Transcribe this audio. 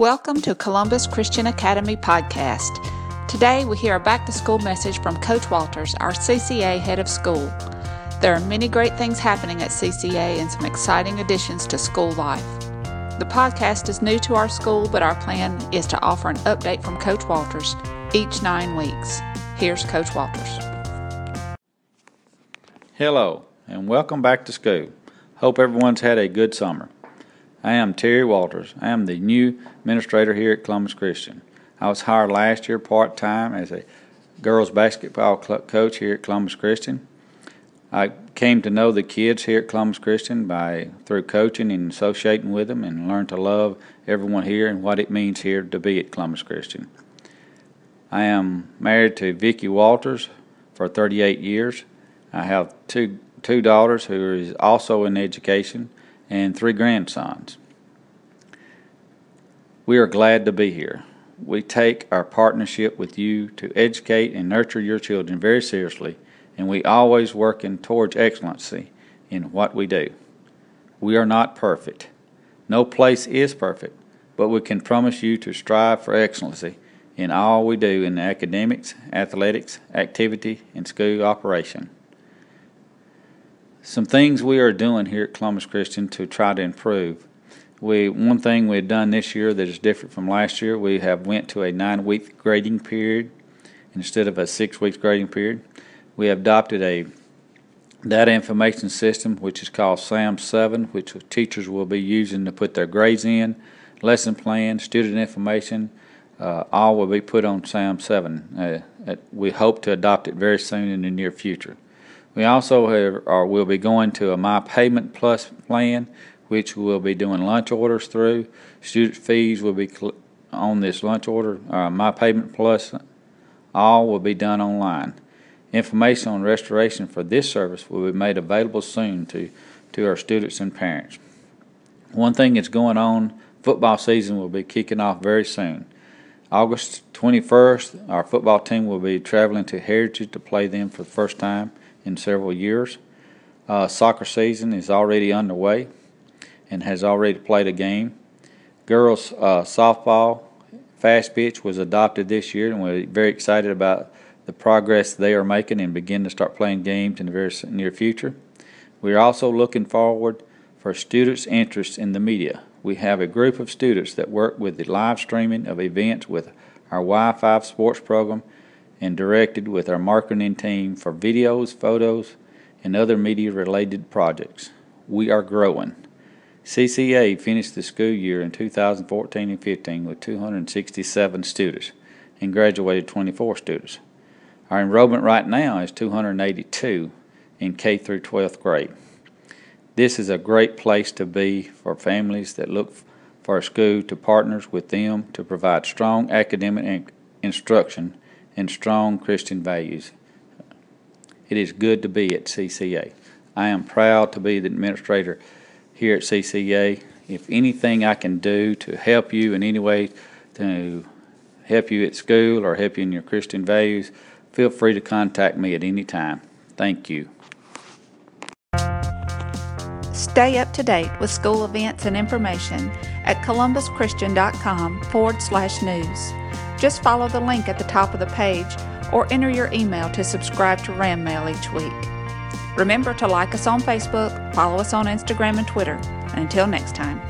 Welcome to Columbus Christian Academy podcast. Today we hear a back to school message from Coach Walters, our CCA head of school. There are many great things happening at CCA and some exciting additions to school life. The podcast is new to our school, but our plan is to offer an update from Coach Walters each nine weeks. Here's Coach Walters. Hello, and welcome back to school. Hope everyone's had a good summer. I am Terry Walters. I am the new administrator here at Columbus Christian. I was hired last year part time as a girls basketball coach here at Columbus Christian. I came to know the kids here at Columbus Christian by through coaching and associating with them and learned to love everyone here and what it means here to be at Columbus Christian. I am married to Vicki Walters for 38 years. I have two two daughters who is also in education and three grandsons. We are glad to be here. We take our partnership with you to educate and nurture your children very seriously, and we always working towards excellency in what we do. We are not perfect. No place is perfect, but we can promise you to strive for excellency in all we do in academics, athletics, activity, and school operation some things we are doing here at Columbus Christian to try to improve. We one thing we have done this year that is different from last year. We have went to a nine week grading period instead of a six week grading period. We have adopted a data information system which is called SAM 7, which teachers will be using to put their grades in, lesson plan, student information. Uh, all will be put on SAM 7. Uh, we hope to adopt it very soon in the near future. We also have, or will be going to a My Payment Plus plan, which we'll be doing lunch orders through. Student fees will be on this lunch order. Uh, My Payment Plus, all will be done online. Information on restoration for this service will be made available soon to, to our students and parents. One thing that's going on, football season will be kicking off very soon. August 21st, our football team will be traveling to Heritage to play them for the first time in several years. Uh, soccer season is already underway and has already played a game. Girls uh, softball fast pitch was adopted this year, and we're very excited about the progress they are making and begin to start playing games in the very near future. We are also looking forward for students' interest in the media. We have a group of students that work with the live streaming of events with our Y5 sports program and directed with our marketing team for videos, photos, and other media related projects. We are growing. CCA finished the school year in 2014 and 15 with 267 students and graduated 24 students. Our enrollment right now is 282 in K through 12th grade. This is a great place to be for families that look for a school to partners with them to provide strong academic instruction and strong Christian values. It is good to be at CCA. I am proud to be the administrator here at CCA. If anything I can do to help you in any way to help you at school or help you in your Christian values, feel free to contact me at any time. Thank you. Stay up to date with school events and information at columbuschristian.com forward slash news. Just follow the link at the top of the page or enter your email to subscribe to RAM Mail each week. Remember to like us on Facebook, follow us on Instagram and Twitter. Until next time.